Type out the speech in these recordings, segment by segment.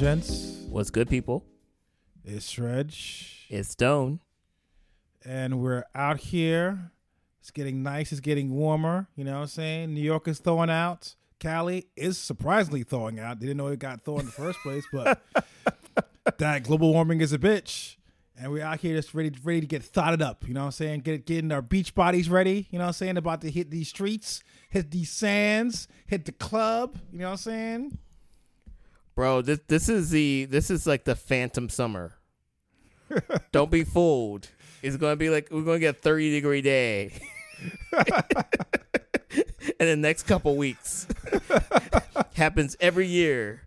gents? What's good, people? It's Reg. It's Stone. And we're out here. It's getting nice. It's getting warmer. You know what I'm saying? New York is thawing out. Cali is surprisingly thawing out. They didn't know it got thawed in the first place, but that global warming is a bitch. And we're out here just ready, ready to get thotted up. You know what I'm saying? Get getting our beach bodies ready. You know what I'm saying? About to hit these streets, hit these sands, hit the club. You know what I'm saying? Bro, this this is the this is like the phantom summer. Don't be fooled. It's gonna be like we're gonna get a thirty degree day. in the next couple weeks. Happens every year.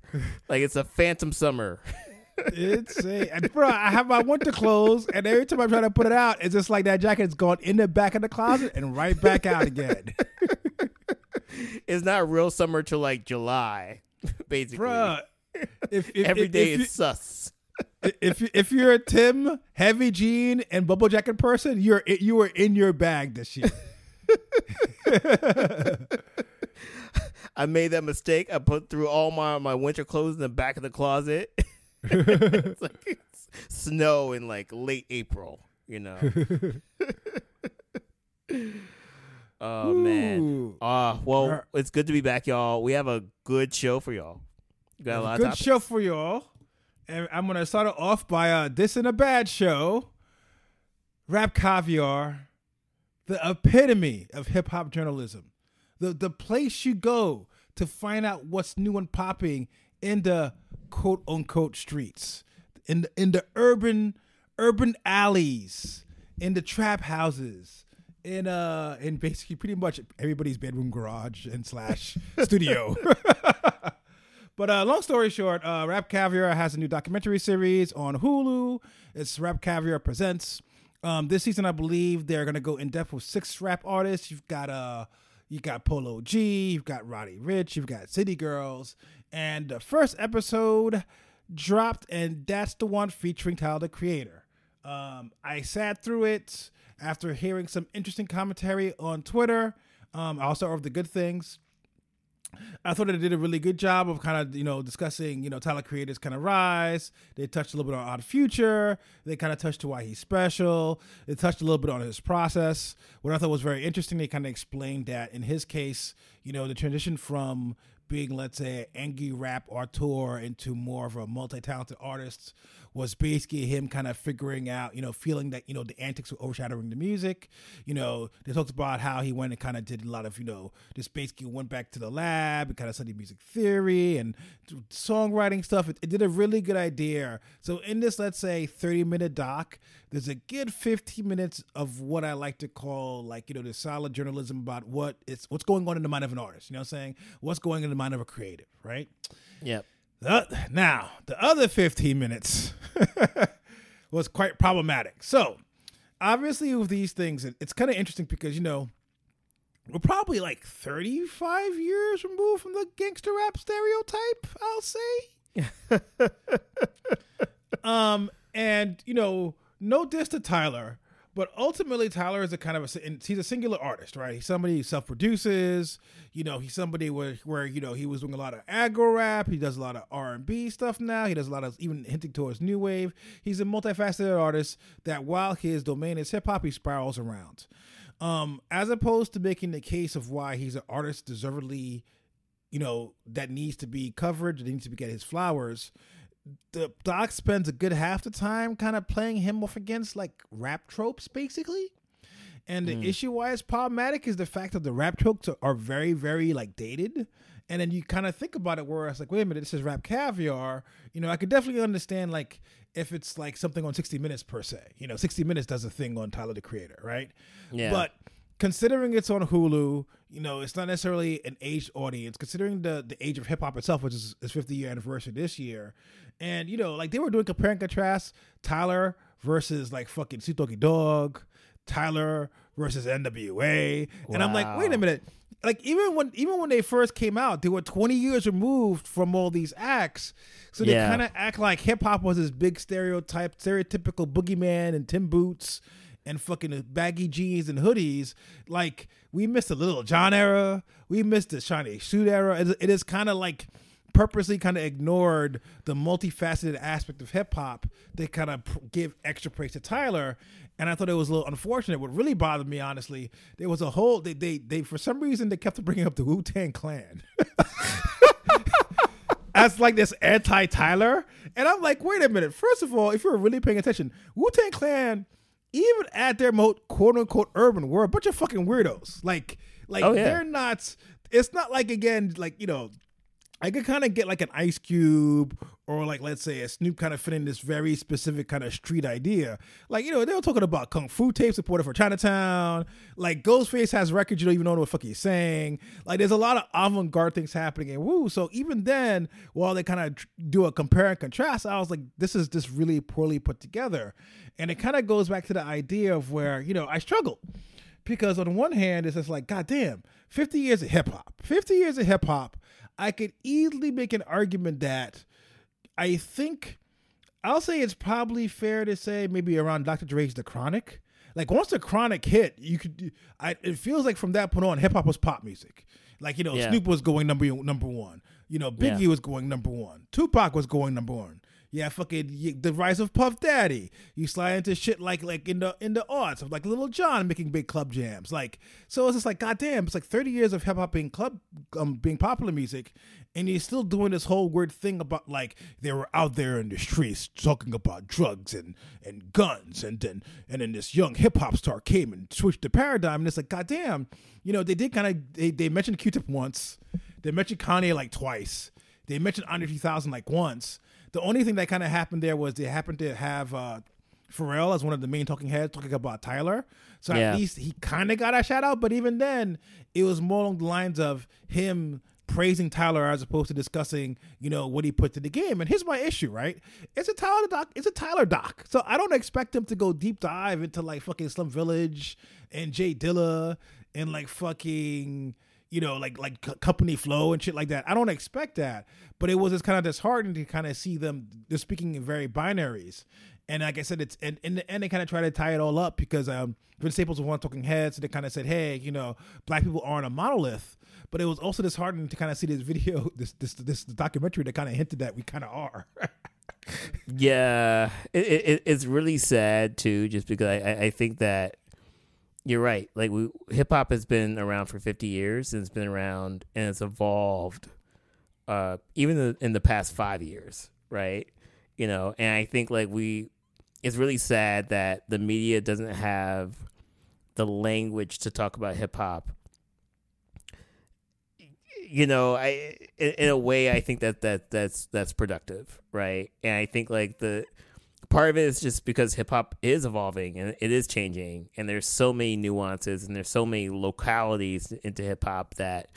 Like it's a phantom summer. It's a and bro. I have my winter clothes, and every time I try to put it out, it's just like that jacket's gone in the back of the closet and right back out again. it's not real summer till like July, basically. Bro, if, if every day if, if is sus. If if you're a Tim heavy jean and bubble jacket person, you're you are in your bag this year. I made that mistake. I put through all my my winter clothes in the back of the closet. it's like it's snow in like late April, you know. oh Ooh. man. Uh well, it's good to be back, y'all. We have a good show for y'all. Got a lot good show for y'all. And I'm gonna start it off by uh this and a bad show. Rap caviar, the epitome of hip hop journalism. The the place you go to find out what's new and popping in the quote unquote streets, in the, in the urban urban alleys, in the trap houses, in uh in basically pretty much everybody's bedroom garage and slash studio. but uh long story short, uh Rap Caviar has a new documentary series on Hulu. It's Rap Caviar Presents. Um this season I believe they're gonna go in depth with six rap artists. You've got uh you got Polo G, you've got Roddy Ricch, you've got City Girls, and the first episode dropped, and that's the one featuring Tyler the Creator. Um, I sat through it after hearing some interesting commentary on Twitter. Um, also of the good things. I thought they did a really good job of kind of you know discussing you know Tyler Creator's kind of rise. They touched a little bit on Odd Future. They kind of touched to why he's special. They touched a little bit on his process. What I thought was very interesting, they kind of explained that in his case, you know, the transition from being, let's say, angry rap auteur into more of a multi-talented artist was basically him kind of figuring out, you know, feeling that, you know, the antics were overshadowing the music. You know, they talked about how he went and kind of did a lot of, you know, just basically went back to the lab and kind of studied music theory and songwriting stuff. It, it did a really good idea. So in this, let's say, 30 minute doc, there's a good 15 minutes of what I like to call like, you know, the solid journalism about what it's what's going on in the mind of an artist. You know what I'm saying? What's going in the mind of a creative, right? Yep. The, now, the other 15 minutes was quite problematic. So, obviously, with these things, it's kind of interesting because, you know, we're probably like 35 years removed from the gangster rap stereotype, I'll say. um, and, you know, no diss to Tyler, but ultimately, Tyler is a kind of a he's a singular artist, right? He's somebody who self produces. You know, he's somebody where where you know he was doing a lot of aggro rap. He does a lot of R and B stuff now. He does a lot of even hinting towards new wave. He's a multifaceted artist that while his domain is hip hop, he spirals around. Um, as opposed to making the case of why he's an artist deservedly, you know, that needs to be covered, that needs to be get his flowers the doc spends a good half the time kind of playing him off against like rap tropes basically. And the mm. issue why it's problematic is the fact that the rap tropes are, very very like dated. And then you kind of think about it where it's like wait a minute this is rap caviar. You know i could definitely understand like if it's like something on 60 minutes per se. You know 60 minutes does a thing on tyler the creator right? Yeah. But considering it's on Hulu, you know, it's not necessarily an aged audience. Considering the the age of hip hop itself, which is its 50 year anniversary this year, and you know, like they were doing compare and contrast Tyler versus like fucking Doggy Dogg, Tyler versus NWA, wow. and I'm like, wait a minute. Like even when even when they first came out, they were 20 years removed from all these acts, so they yeah. kind of act like hip hop was this big stereotype, stereotypical boogeyman and Tim Boots and fucking baggy jeans and hoodies. Like we missed the Lil Jon era, we missed the Shiny Suit era. it is kind of like purposely kind of ignored the multifaceted aspect of hip hop. They kind of pr- give extra praise to Tyler, and I thought it was a little unfortunate. What really bothered me, honestly, there was a whole they they, they for some reason they kept bringing up the Wu Tang Clan. As like this anti Tyler, and I'm like, wait a minute. First of all, if you're really paying attention, Wu Tang Clan, even at their most quote unquote urban, were a bunch of fucking weirdos. Like, like Oh, yeah. they're not. It's not like again, like you know, I could kind of get like an Ice Cube or like let's say a Snoop kind of fitting this very specific kind of street idea. Like you know they were talking about kung fu tapes supported for Chinatown. Like Ghostface has records you don't even know what the fuck he's saying. Like there's a lot of avant garde things happening in Wu. So even then, while they kind of do a compare and contrast, I was like, this is just really poorly put together, and it kind of goes back to the idea of where you know I struggle because on one hand it's just like goddamn 50 years of hip-hop 50 years of hip-hop i could easily make an argument that i think i'll say it's probably fair to say maybe around dr dre's the chronic. Like once the chronic hit you could I, it feels like from that point on hip-hop was pop music. Like you know Yeah. snoop was going number number one. You know biggie Yeah. was going number one. Tupac was going number one yeah, fucking y- the rise of Puff Daddy. You slide into shit like like in the in the arts of like Lil Jon making big club jams. Like so, it's just like goddamn. It's like thirty years of hip hop being club um being popular music, and you're still doing this whole weird thing about like they were out there in the streets talking about drugs and and guns, and then and then this young hip hop star came and switched the paradigm. And it's like goddamn, you know they did kind of they they mentioned Q-Tip once, they mentioned Kanye like twice, they mentioned Andre 3000 like once. The only thing that kind of happened there was they happened to have uh, Pharrell as one of the main talking heads talking about Tyler. So Yeah. at least he kind of got a shout out. But even then, it was more along the lines of him praising Tyler as opposed to discussing, you know, what he put to the game. And here's my issue, right? It's a Tyler doc. It's a Tyler doc. So I don't expect him to go deep dive into like fucking Slum Village and J Dilla and like fucking you know, like like co- company flow and shit like that. I don't expect that, but it was just kind of disheartening to kind of see them. They're speaking in very binaries, and like I said, it's and in the end they kind of try to tie it all up because um, Vince Staples was one talking heads, so they kind of said, hey, you know, black people aren't a monolith. But it was also disheartening to kind of see this video, this this this documentary that kind of hinted that we kind of are. Yeah, it, it it's really sad too, just because I- I think that you're right. Like we hip hop has been around for 50 years and it's been around and it's evolved, uh, even in the, in the past five years, right? You know, and I think like we, it's really sad that the media doesn't have the language to talk about hip hop you know, I in, in a way I think that that that's that's productive, right? And I think like the part of it is just because hip hop is evolving and it is changing, and there's so many nuances and there's so many localities into hip hop that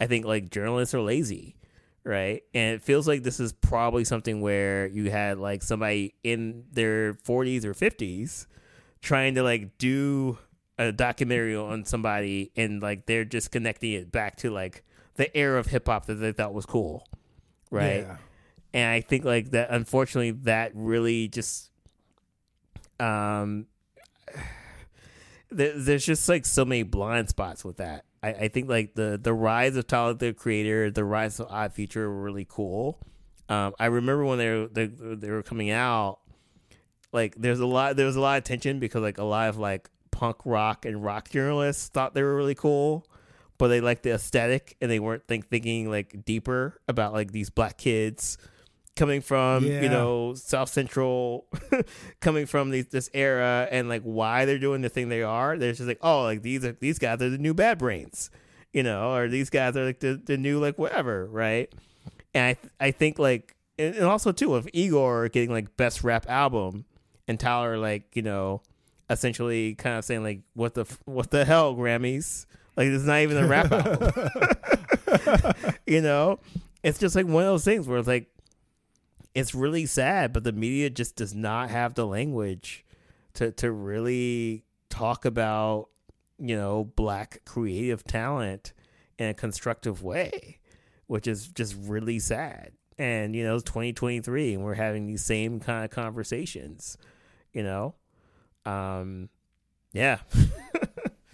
I think like journalists are lazy, right? And it feels like this is probably something where you had like somebody in their 40s or 50s trying to like do a documentary on somebody and like they're just connecting it back to like the era of hip hop that they thought was cool, right? Yeah. And I think like that unfortunately that really just um there, there's just like so many blind spots with that. I, I think like the the rise of Tyler the Creator, the rise of Odd Future were really cool. Um, I remember when they were they, they were coming out, like there's a lot there was a lot of tension because like a lot of like punk rock and rock journalists thought they were really cool, but they liked the aesthetic and they weren't think thinking like deeper about like these black kids coming from Yeah. you know South Central, coming from these, this era and like why they're doing the thing they are. They're just like oh like these are these guys are the new Bad Brains, you know, or these guys are like the, the new like whatever, right? And I th- I think like and and also too of Igor getting like best rap album and Tyler like you know essentially kind of saying like what the f- what the hell Grammys like it's not even a rap album you know it's just like one of those things where it's like it's really sad but the media just does not have the language to to really talk about you know black creative talent in a constructive way which is just really sad. And you know it's 2023 and we're having these same kind of conversations you know? Um yeah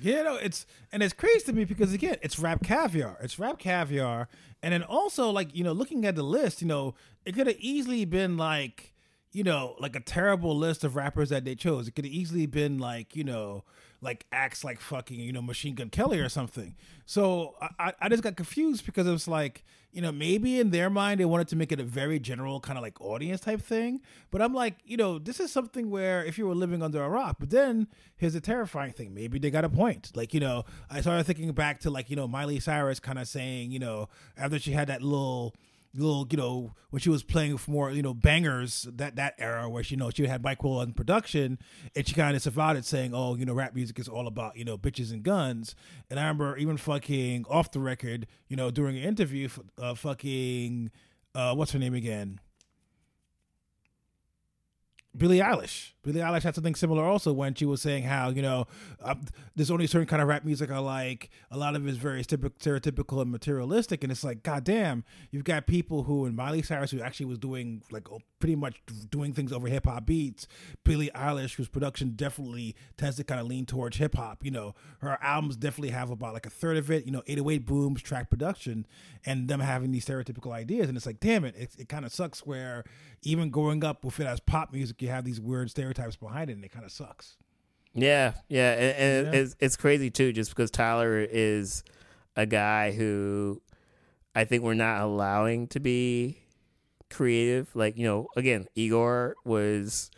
Yeah, no, it's and it's crazy to me because again, it's rap caviar. It's rap caviar, and then also like you know, looking at the list, you know, it could have easily been like you know, like a terrible list of rappers that they chose. It could have easily been like, you know, like acts like fucking, you know, Machine Gun Kelly or something. So I, I just got confused because it was like, you know, maybe in their mind they wanted to make it a very general kind of like audience type thing. But I'm like, you know, this is something where if you were living under a rock, but then here's a terrifying thing. Maybe they got a point. Like, you know, I started thinking back to like, you know, Miley Cyrus kind of saying, you know, after she had that little little, you know, when she was playing for more, you know, bangers that that era where she, you know, she had Mike Will in production, and she kind of survived it saying, "Oh, you know, rap music is all about you know bitches and guns." And I remember even fucking off the record, you know, during an interview, uh, fucking, uh, what's her name again? Billie Eilish. Billie Eilish had something similar also when she was saying how you know uh, there's only certain kind of rap music I like. A lot of it is very stereotypical and materialistic, and it's like, goddamn, you've got people who, in Miley Cyrus, who actually was doing like pretty much doing things over hip hop beats. Billie Eilish, whose production definitely tends to kind of lean towards hip hop. You know, her albums definitely have about like a third of it. You know, 808 booms, track production, and them having these stereotypical ideas, and it's like, damn it, it, it kind of sucks where even growing up with it as pop music, you have these weird stereotypes behind it, and it kind of sucks. Yeah, yeah, and, and yeah. It's, it's crazy too, just because Tyler is a guy who I think we're not allowing to be creative. Like you know, again, Igor was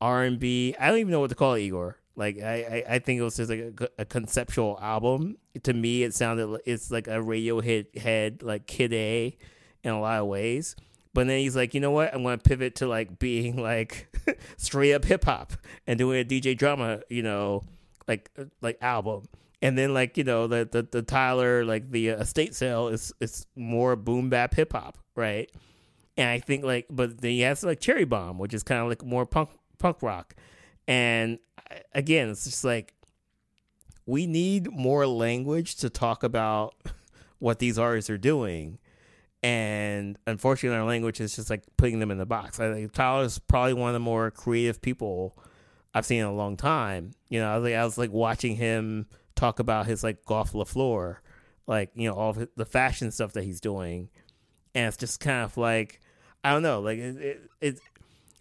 R and B. I don't even know what to call it, Igor. Like I, I, I think it was just like a, a, conceptual album. To me, it sounded it's like a radio hit head like Kid A in a lot of ways. But then he's like, you know what? I'm going to pivot to like being like straight up hip hop and doing a DJ drama, you know, like uh, like album. And then like you know the the, the Tyler like the uh, estate sale is is more boom bap hip hop, right? And I think like, but then he has like Cherry Bomb, which is kind of like more punk punk rock. And again, it's just like we need more language to talk about what these artists are doing and unfortunately our language is just like putting them in the box. I think Tyler is probably one of the more creative people I've seen in a long time. You know, I was like, I was like watching him talk about his like Golf le Fleur, like you know all the fashion stuff that he's doing, and it's just kind of like I don't know, like it. it, it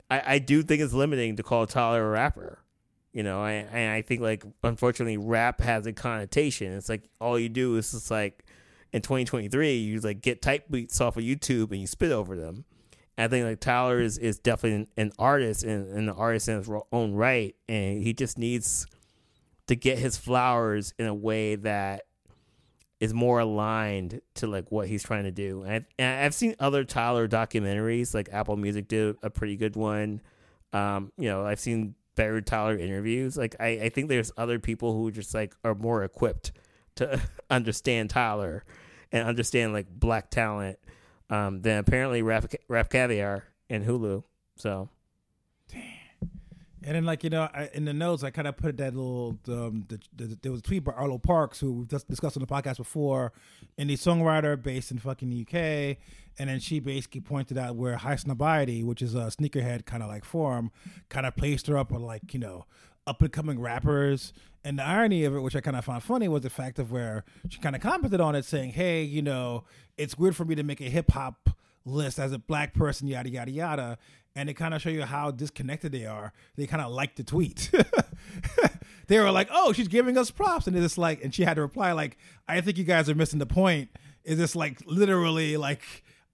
I, I do think it's limiting to call Tyler a rapper. You know, I, and I think like unfortunately rap has a connotation. It's like all you do is just like in 2023 you like get type beats off of YouTube and you spit over them. I think like Tyler is, is definitely an, an artist and, and, an artist in his own right, and he just needs to get his flowers in a way that is more aligned to like what he's trying to do. And, I, have seen other Tyler documentaries, like Apple Music did a pretty good one. Um, you know, I've seen better Tyler interviews. Like I, I think there's other people who just like are more equipped to understand Tyler and understand like black talent um, than apparently Rap, Rap Caviar and Hulu. So, damn. And then, like you know, I, in the notes, I kind of put that little. Um, the, the, there was a tweet by Arlo Parks, who we've just discussed on the podcast before, indie songwriter based in fucking the UK, and then she basically pointed out where high Highsnobiety, which is a sneakerhead kind of like forum, kind of placed her up on like you know up and coming rappers. And the irony of it, which I kind of found funny, was the fact of where she kind of commented on it, saying, "Hey, you know, it's weird for me to make a hip hop list as a black person, yada yada yada." And it kind of show you how disconnected they are. They kind of liked the tweet. they were like, "Oh, she's giving us props," and it's like, and she had to reply like, "I think you guys are missing the point. Is this like literally like?"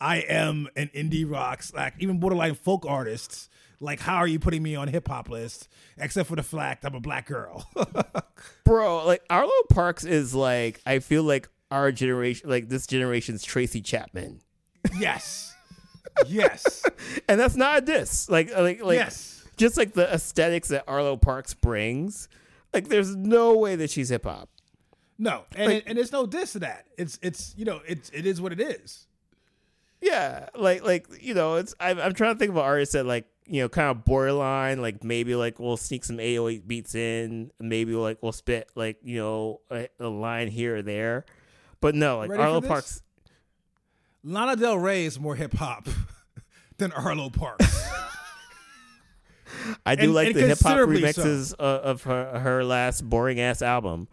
I am an indie rock, like even borderline folk artists like, how are you putting me on hip hop list? Except for the fact I'm a black girl. Bro, like Arlo Parks is like I feel like our generation, like this generation's Tracy Chapman. Yes. yes. and that's not a diss. Like, like, like, yes. Just like the aesthetics that Arlo Parks brings, like, there's no way that she's hip hop. No, and like, it, and there's no diss to that. It's it's you know it's it is what it is. Yeah, like like you know it's I'm, I'm trying to think of an artist that like you know, kind of borderline. Like maybe like we'll sneak some 808 beats in. Maybe like we'll spit like you know a, a line here or there. But no, like Ready Arlo Parks. Lana Del Rey is more hip hop than Arlo Parks. I do and, like and the hip hop remixes so. of her her last boring ass album.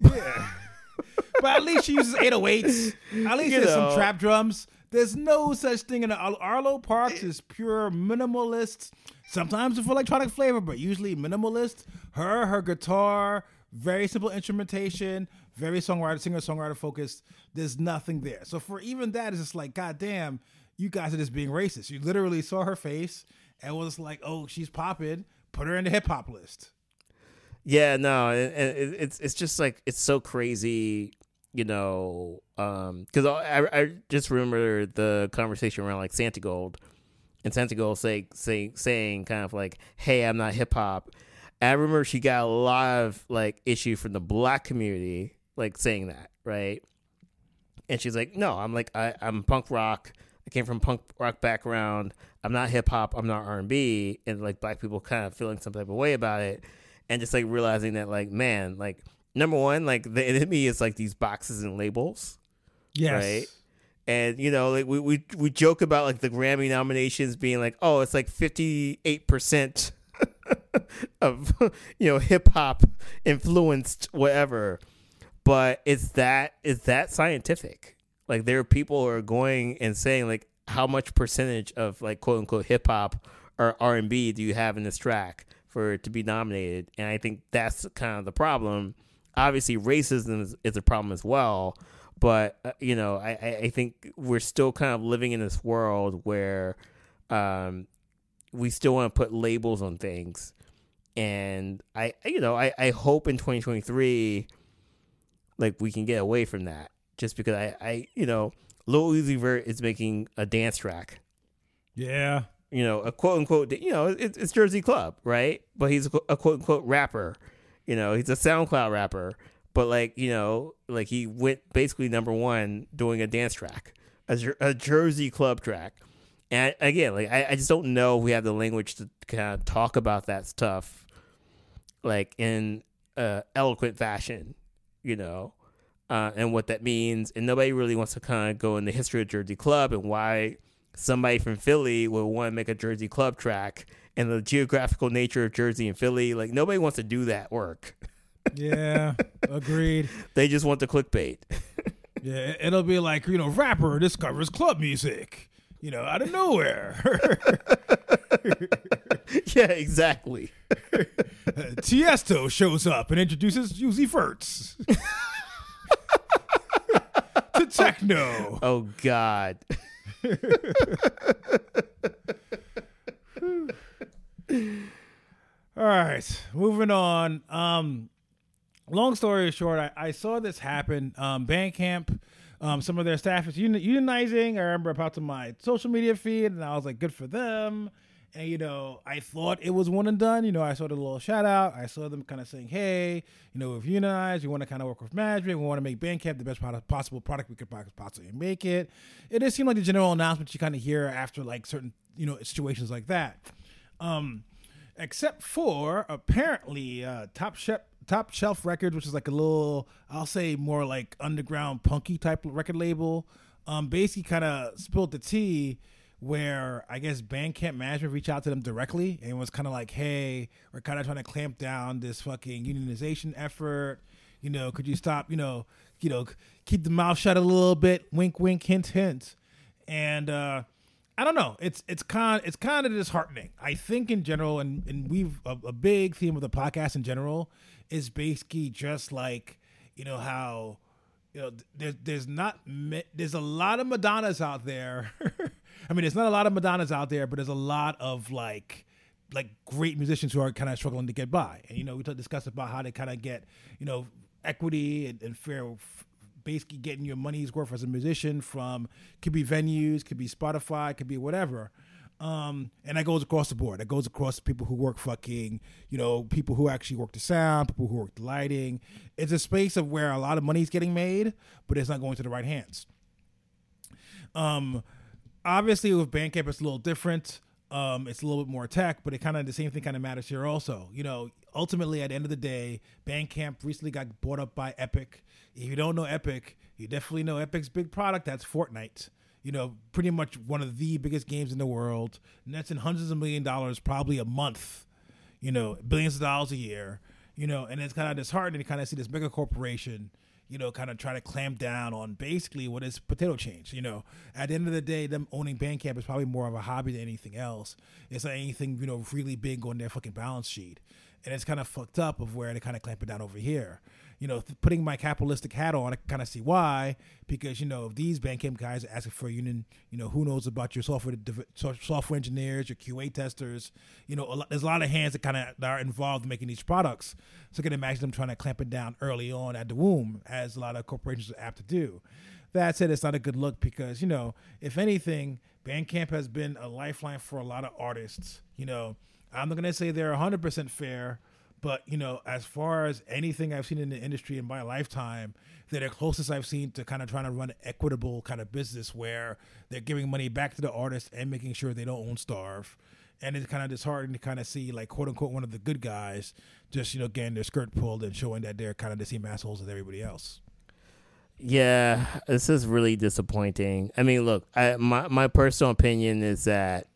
Yeah. but at least she uses 808s. At least You there's some trap drums. There's no such thing in Ar- Arlo Parks is pure minimalist. Sometimes with electronic flavor, but usually minimalist. Her, her guitar, very simple instrumentation, very songwriter, singer songwriter focused. There's nothing there. So for even that, it's just like, God damn, you guys are just being racist. You literally saw her face and was like, oh, she's popping. Put her in the hip hop list. Yeah, no, and, and it- it's it's just like it's so crazy, you know, um, because I I just remember the conversation around like Santigold, and Santigold say, say saying kind of like, "Hey, I'm not hip hop." I remember she got a lot of like issue from the black community, like saying that, right? And she's like, "No, I'm like I, I'm punk rock. I came from punk rock background. I'm not hip hop. I'm not R and B." And like black people kind of feeling some type of way about it, and just like realizing that like man, like number one, like the enemy is like these boxes and labels, Yes. Right. and you know like we we we joke about like the Grammy nominations being like, oh, it's like fifty eight percent of you know hip hop influenced whatever but it's that is that scientific like there are people who are going and saying like how much percentage of like quote unquote hip hop or r&b do you have in this track for it to be nominated and i think that's kind of the problem obviously racism is, is a problem as well but uh, you know I, I think we're still kind of living in this world where um, we still want to put labels on things. And i you know i, I hope in 2023 like we can get away from that just because i i you know Lil Uzi Vert is making a dance track. Yeah. you know a quote unquote you know it's, it's Jersey Club right? But he's a, a quote unquote rapper you know he's a SoundCloud rapper but like you know like he went basically number one doing a dance track a, a Jersey Club track. And again like I, I just don't know if we have the language to kind of talk about that stuff like in uh, eloquent fashion you know uh, and what that means. And nobody really wants to kind of go in the history of Jersey Club and why somebody from Philly would want to make a Jersey Club track and the geographical nature of Jersey and Philly. Like nobody wants to do that work. Yeah. Agreed. They just want the clickbait. Yeah, it'll be like, you know, rapper discovers club music, you know, out of nowhere. yeah, exactly. Tiesto shows up and introduces Uzi Fertz to techno. Oh God. Right, moving on. Um, long story short, I, I saw this happen. Um, Bandcamp, um, some of their staff is uni- unionizing. I remember about to my social media feed, and I was like, good for them. And you know, I thought it was one and done. You know, I saw the little shout out. I saw them kind of saying, "Hey, you know, we've unionized. We want to kind of work with management. We want to make Bandcamp the best product, possible product we could possibly make it." It just seemed like the general announcement you kind of hear after like certain you know situations like that. Um, except for apparently uh, Top Shelf Top Shelf Records, which is like a little, I'll say more like underground punky type record label. Um, basically, kind of spilled the tea where I guess Bandcamp management reached out to them directly and was kind of like, "Hey, we're kind of trying to clamp down this fucking unionization effort. You know, could you stop? You know, you know, keep the mouth shut a little bit. Wink, wink, hint, hint." And uh, I don't know. It's it's kind it's kind of disheartening. I think in general, and and we've a, a big theme of the podcast in general is basically just like you know how you know there's there's not there's a lot of Madonnas out there. I mean, there's not a lot of Madonnas out there, but there's a lot of like like great musicians who are kind of struggling to get by. And you know, we talk, discuss about how they kind of get you know equity and, and fair basically getting your money's worth as a musician from could be venues, could be Spotify, could be whatever. Um, and that goes across the board. That goes across people who work fucking, you know, people who actually work the sound, people who work the lighting. It's a space of where a lot of money's getting made, but it's not going to the right hands. Um, obviously with Bandcamp it's a little different. Um, it's a little bit more tech, but it kind of the same thing kind of matters here also. You know, ultimately at the end of the day, Bandcamp recently got bought up by Epic. If you don't know Epic, you definitely know Epic's big product. That's Fortnite. You know, pretty much one of the biggest games in the world, nets in hundreds of million dollars probably a month. You know, billions of dollars a year. you know, and it's kind of disheartening to kind of see this mega corporation, you know, kind of try to clamp down on basically what is potato change. You know, at the end of the day, them owning Bandcamp is probably more of a hobby than anything else. It's not anything, you know, really big on their fucking balance sheet. And it's kind of fucked up of where they kind of clamp it down over here you know, th- putting my capitalistic hat on, I kind of see why. Because you know, if these Bandcamp guys are asking for a union, you know, who knows about your software software engineers, your QA testers? You know, a lot, there's a lot of hands that kind of are involved in making these products. So I can imagine them trying to clamp it down early on at the womb, as a lot of corporations are apt to do. That said, it's not a good look because you know, if anything, Bandcamp has been a lifeline for a lot of artists. You know, I'm not gonna say they're 100% fair but you know, as far as anything I've seen in the industry in my lifetime, they're the closest I've seen to kind of trying to run an equitable kind of business where they're giving money back to the artists and making sure they don't own starve. And it's kind of disheartening to kind of see like quote unquote one of the good guys just you know getting their skirt pulled and showing that they're kind of the same assholes as everybody else. Yeah, this is really disappointing. I mean, look, I, my my personal opinion is that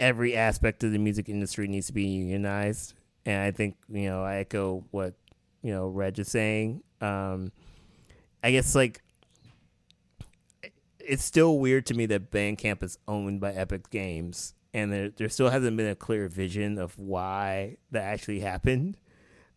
every aspect of the music industry needs to be unionized and I think you know I echo what you know Reg is saying. Um, I guess like it's still weird to me that Bandcamp is owned by Epic Games, and there there still hasn't been a clear vision of why that actually happened.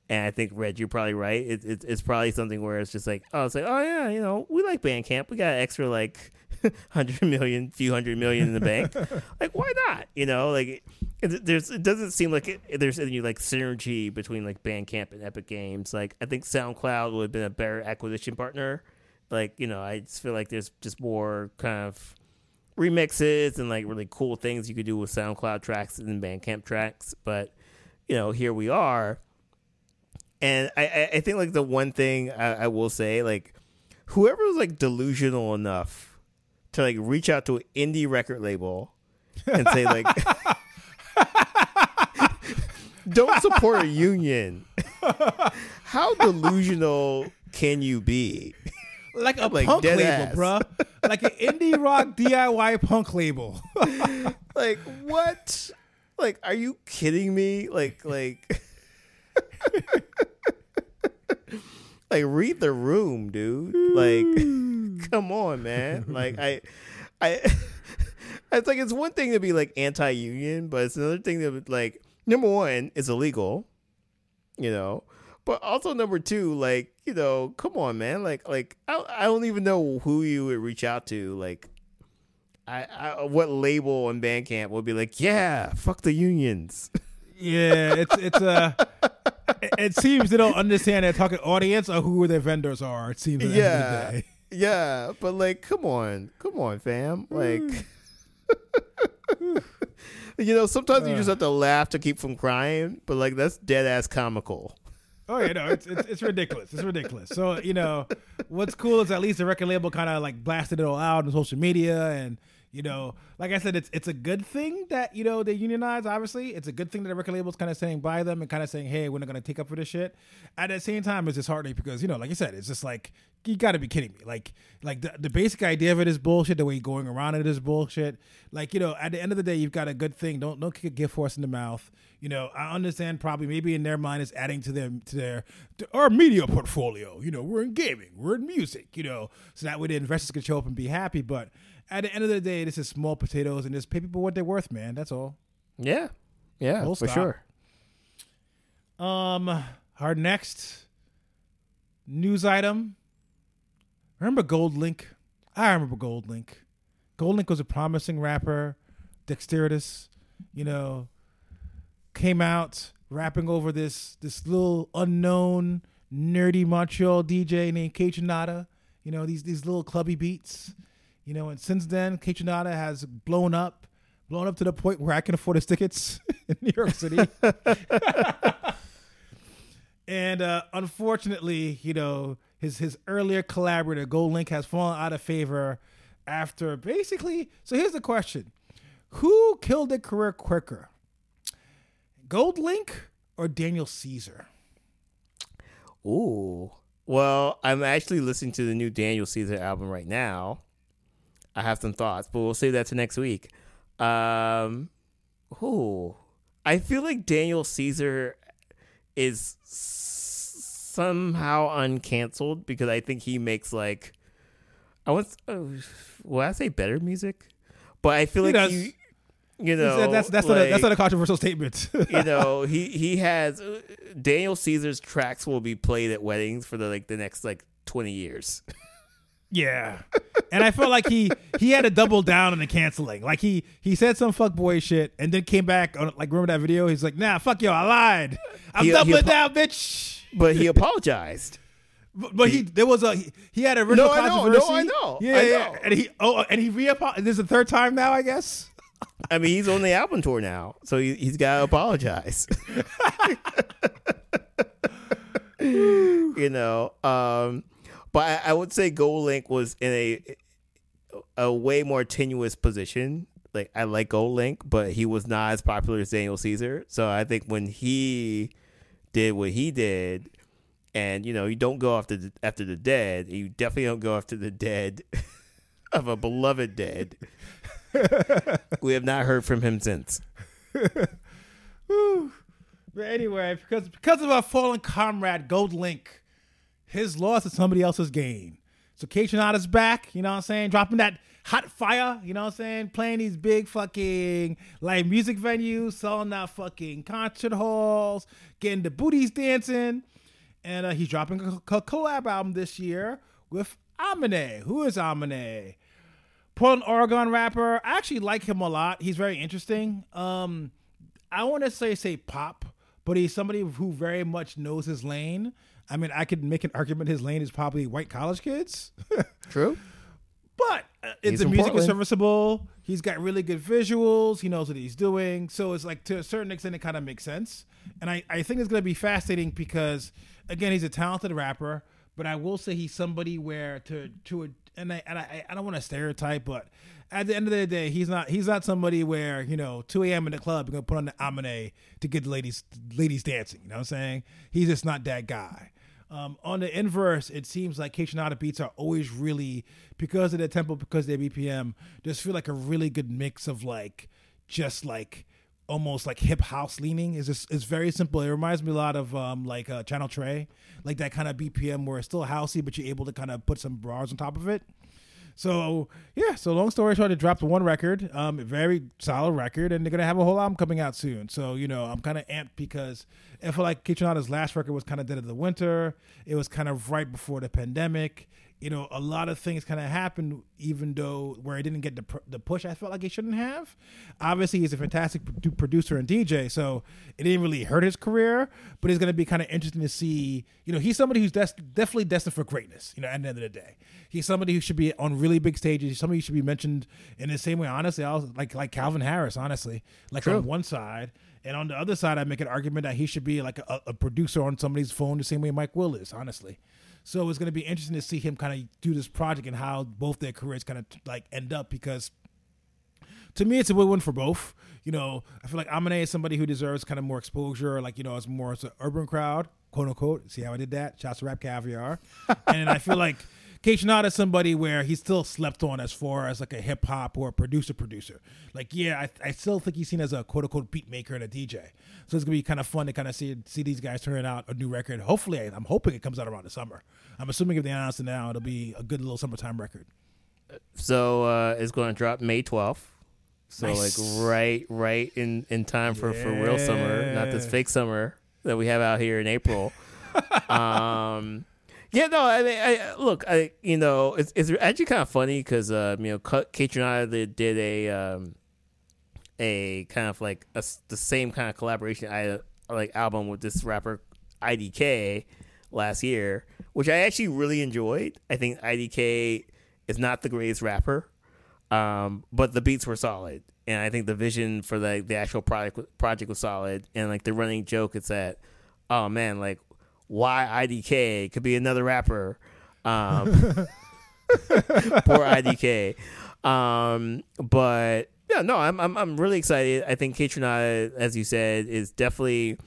And I think Reg, you're probably right. It, it, it's probably something where it's just like, oh, it's like, oh yeah, you know, we like Bandcamp. We got extra like hundred million, few hundred million in the bank. like, why not? You know, like it, there's it doesn't seem like it, there's any like synergy between like Bandcamp and Epic Games. Like, I think SoundCloud would have been a better acquisition partner. Like, you know, I just feel like there's just more kind of remixes and like really cool things you could do with SoundCloud tracks than Bandcamp tracks. But you know, here we are. And I, I think like the one thing I, I will say, like, whoever was like delusional enough to like reach out to an indie record label and say like don't support a union. How delusional can you be? Like a like punk label, ass. bruh. Like an indie rock DIY punk label. like what? Like, are you kidding me? Like, like, like read the room, dude. Like come on, man. Like I, I, it's like it's one thing to be like anti-union, but it's another thing to like number one, it's illegal, you know. But also number two, like you know, come on, man. Like like I I don't even know who you would reach out to. Like I, I what label on Bandcamp would be like, yeah, fuck the unions. Yeah, it's it's a. Uh, it seems they don't understand their target audience or who their vendors are. It seems. yeah. Yeah, but like, come on, come on, fam. Like, mm. you know, sometimes you just have to laugh to keep from crying, but like that's dead ass comical. Oh yeah, no, it's, it's, it's ridiculous. It's ridiculous. So you know, what's cool is at least the record label kind of like blasted it all out on social media, and you know, like I said, it's it's a good thing that you know they unionize. Obviously, it's a good thing that the record label's kind of saying by them and kind of saying, "Hey, we're not going to take up for this shit." At the same time, it's disheartening because you know, like you said, it's just like you got to be kidding me. Like, like the, the basic idea of it is bullshit. The way you're going around it is bullshit. Like, you know, at the end of the day, you've got a good thing. Don't don't kick a gift horse in the mouth. You know, I understand probably maybe in their mind it's adding to their to their to our media portfolio. You know, we're in gaming, we're in music. You know, so that way the investors can show up and be happy. But at the end of the day, this is small potatoes and just pay people what they're worth, man. That's all. Yeah, yeah, Full for stop. sure. Um, our next news item Remember GoldLink? I remember GoldLink. GoldLink was a promising rapper, dexterous, you know, came out rapping over this this little unknown nerdy Montreal DJ named Kaytranada. You know, these these little clubby beats. You know, and since then Kaytranada has blown up, blown up to the point where I can afford his tickets in New York City. and uh, unfortunately, you know, his his earlier collaborator GoldLink has fallen out of favor after basically. So here's the question: Who killed their career quicker, GoldLink or Daniel Caesar? Ooh. Well, I'm actually listening to the new Daniel Caesar album right now. I have some thoughts, but we'll save that to next week. Um, ooh, I feel like Daniel Caesar is somehow uncanceled because I think he makes like I want uh, will I say better music, but I feel He like he, you know that's that's not a, that's not a controversial statement. you know he he has uh, Daniel Caesar's tracks will be played at weddings for the like the next like twenty years. Yeah, and I felt like he he had to double down on the canceling. Like he he said some fuckboy shit and then came back on like remember that video? He's like, nah, fuck yo, I lied. I'm He- he doubling apo- down, bitch. But he apologized. But, but he there was a he, he had a original No, I know, no. I know, Yeah, I yeah, know. and he oh and he re This is the third time now, I guess. I mean, he's on the album tour now, so he, he's got to apologize. you know, um, but I, I would say Gold Link was in a a way more tenuous position. Like I like Gold Link, but he was not as popular as Daniel Caesar. So I think when he did what he did, and you know, you don't go after the, after the dead. You definitely don't go after the dead of a beloved dead. we have not heard from him since. But anyway, because because of our fallen comrade Gold Link, his loss is somebody else's gain. So Kaytranada's back, you know what I'm saying? Dropping that hot fire, you know what I'm saying? Playing these big fucking like music venues, selling out fucking concert halls, getting the booties dancing. And uh, he's dropping a co- collab album this year with Amine. Who is Amine? Portland, Oregon rapper. I actually like him a lot. He's very interesting. Um, I to say say pop, but he's somebody who very much knows his lane. I mean, I could make an argument his lane is probably white college kids, True. but uh, it's the music is serviceable. He's got really good visuals. He knows what he's doing. So it's like to a certain extent, it kind of makes sense. And I, I think it's going to be fascinating because again, he's a talented rapper, but I will say he's somebody where to to a, and I and I, I don't want to stereotype, but at the end of the day, he's not he's not somebody where you know 2 a.m. in the club you're gonna put on the Amine to get the ladies ladies dancing. You know what I'm saying? He's just not that guy. Um, on the inverse, it seems like Kaytranada beats are always really because of their tempo, because of their BPM, just feel like a really good mix of like just like almost like hip house leaning. Is just it's very simple. It reminds me a lot of um like uh, Channel Tres, like that kind of BPM where it's still housey, but you're able to kind of put some bars on top of it. So yeah, so long story short, they dropped one record, um, very solid record, and they're gonna have a whole album coming out soon. So you know, I'm kind of amped because I feel like Kaytranada's last record was kind of dead of the winter. It was kind of right before the pandemic. You know, a lot of things kind of happened, even though where he didn't get the pr- the push I felt like he shouldn't have. Obviously, he's a fantastic produ- producer and DJ, so it didn't really hurt his career. But it's gonna be kind of interesting to see. You know, he's somebody who's des- definitely destined for greatness. You know, at the end of the day, he's somebody who should be on really big stages. He's somebody who should be mentioned in the same way. Honestly, I was like like Calvin Harris. Honestly, like True. on one side, and on the other side, I make an argument that he should be like a, a producer on somebody's phone the same way Mike Will is. Honestly, so it's going to be interesting to see him kind of do this project and how both their careers kind of like end up because to me, it's a win-win for both. You know, I feel like Amine is somebody who deserves kind of more exposure, like you know, it's more as an urban crowd, quote unquote. See how I did that? Shouts to Rap Caviar. and I feel like Kaytranada is somebody where he's still slept on as far as like a hip hop or a producer producer. Like, yeah, I, I still think he's seen as a quote unquote beat maker and a DJ. So it's gonna be kind of fun to kind of see see these guys turning out a new record. Hopefully, I- I'm hoping it comes out around the summer. I'm assuming if they announce it now, it'll be a good little summertime record. So uh, it's going to drop May twelfth. So Nice. like right, right in in time for for real summer, not this fake summer that we have out here in April. um, yeah, no, I mean, I look, I you know, it's it's actually kind of funny because uh, you know, Kaytranada did, did a um a kind of like a the same kind of collaboration I like album with this rapper IDK last year, which I actually really enjoyed. I think IDK is not the greatest rapper, um, but the beats were solid, and I think the vision for the the actual project project was solid. And like the running joke is that, oh man, like why IDK could be another rapper. Um, poor IDK. Um, but yeah, no, I'm I'm I'm really excited. I think Kaytranada, as you said, is definitely,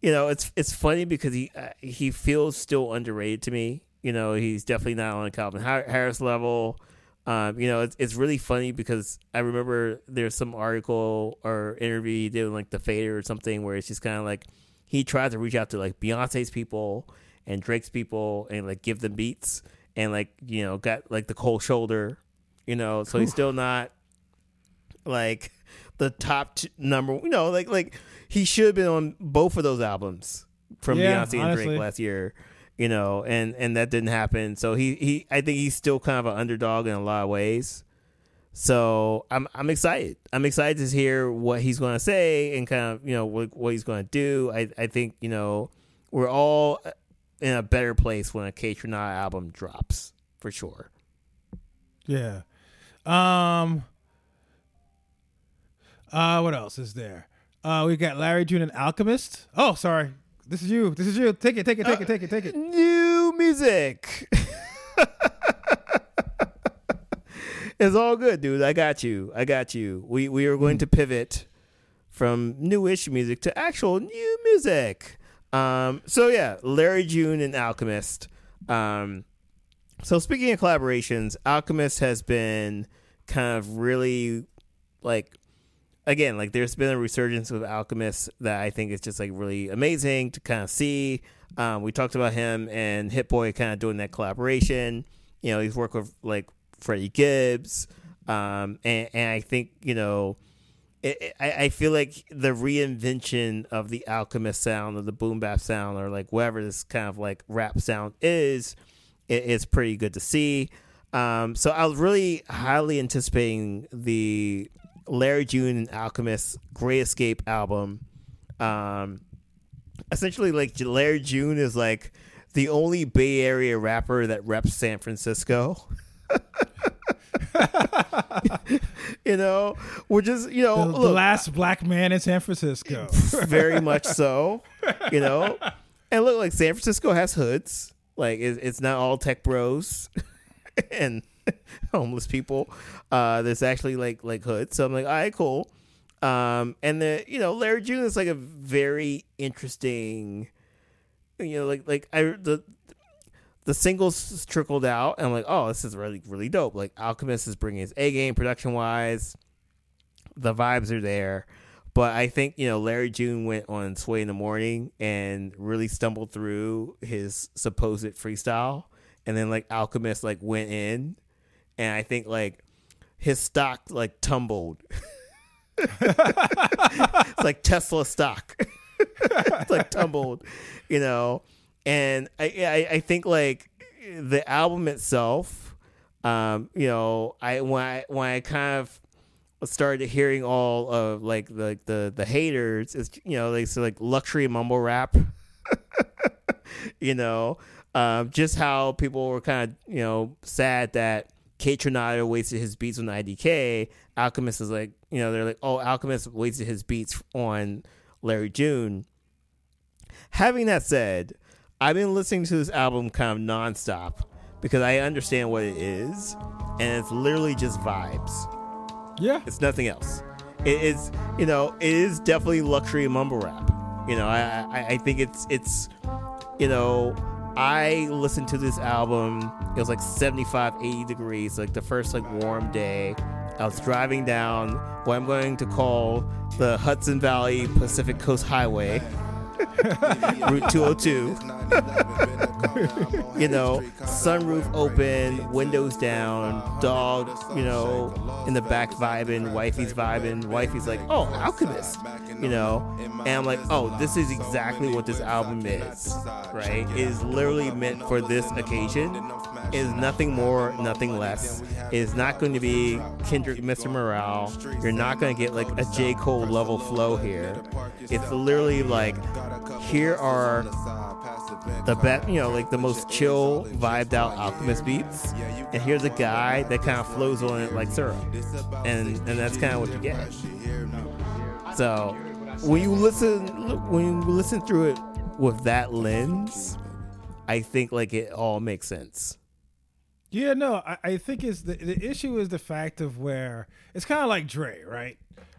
you know, it's it's funny because he uh, he feels still underrated to me. You know, he's definitely not on a Calvin Harris level. Um, you know, it's it's really funny because I remember there's some article or interview he did with like the Fader or something where it's just kind of like he tried to reach out to like Beyonce's people and Drake's people and like give them beats and like you know got like the cold shoulder, you know. So he's still not like the top t- number. You know, like like he should have been on both of those albums from Yeah, Beyonce and honestly. Drake last year. You know, and and that didn't happen. So he he I think he's still kind of an underdog in a lot of ways. So I'm I'm excited. I'm excited to hear what he's going to say and kind of you know what what he's going to do. I I think you know we're all in a better place when a Kaytranada album drops for sure. Yeah. Um. Uh, what else is there? Uh, we got Larry June and Alchemist. Oh, sorry. This is you. This is you. Take it. Take it. Take it. Take it. Take it. New music. it's all good, dude. I got you. I got you. We we are going to pivot from newish music to actual new music. Um, so yeah, Larry June and Alchemist. Um, so speaking of collaborations, Alchemist has been kind of really like again, like there's been a resurgence of Alchemist that I think is just like really amazing to kind of see. Um, we talked about him and Hit Boy kind of doing that collaboration. You know, he's worked with like Freddie Gibbs, um, and, and I think you know. It, it- I, feel like the reinvention of the Alchemist sound or the boom bap sound or like whatever this kind of like rap sound is, it, it's pretty good to see. Um, so I was really highly anticipating the Larry June and Alchemist Great Escape album. Um, essentially, like Larry June is like the only Bay Area rapper that reps San Francisco. you know, we're just you know The, the last black man in San Francisco. very much so. You know, and look like San Francisco has hoods. Like it, it's not all tech bros and homeless people. Uh, there's actually like like hoods. So I'm like, all right, cool. Um, and the you know Larry June is like a very interesting. You know, like like I the the singles trickled out, and I'm like, oh, this is really really dope. Like Alchemist is bringing his A game production wise. The vibes are there, but I think you know Larry June went on Sway in the Morning and really stumbled through his supposed freestyle, and then like Alchemist like went in, and I think like his stock like tumbled. it's like Tesla stock. it's like tumbled, you know. And I, I I think like the album itself, um, you know, I when I when I kind of started hearing all of like the the the haters, it's you know they say like luxury mumble rap, you know, um, just how people were kind of you know sad that Kaytranada wasted his beats on IDK. Alchemist is like, you know, they're like, oh, Alchemist wasted his beats on Larry June. Having that said, I've been listening to this album kind of nonstop because I understand what it is, and it's literally just vibes. yeah. It's nothing else. It is, you know, it is definitely luxury mumble rap. You know, I, I, I think it's, it's, you know, I listened to this album. It was like 75, 80 degrees, like the first like warm day. I was driving down what I'm going to call the Hudson Valley Pacific Coast Highway, Route 202 you know, sunroof open, windows down, dog, you know, in the back vibing, wifey's vibing. Wifey's like, oh, Alchemist, you know, and I'm like, oh, this is exactly what this album is, right? It is literally meant for this occasion. It is nothing more, nothing less. It is not going to be Kendrick, Mr. Morale. You're not going to get like a J. Cole level flow here. It's literally like, here are the best, you know, like the most chill, vibed out Alchemist beats, and here's a guy that kind of flows on it like syrup, and and that's kind of what you get. So when you listen, when you listen through it with that lens, I think like it all makes sense. Yeah, no, I, I think it's the the issue is the fact of where it's kind of like Dre, right?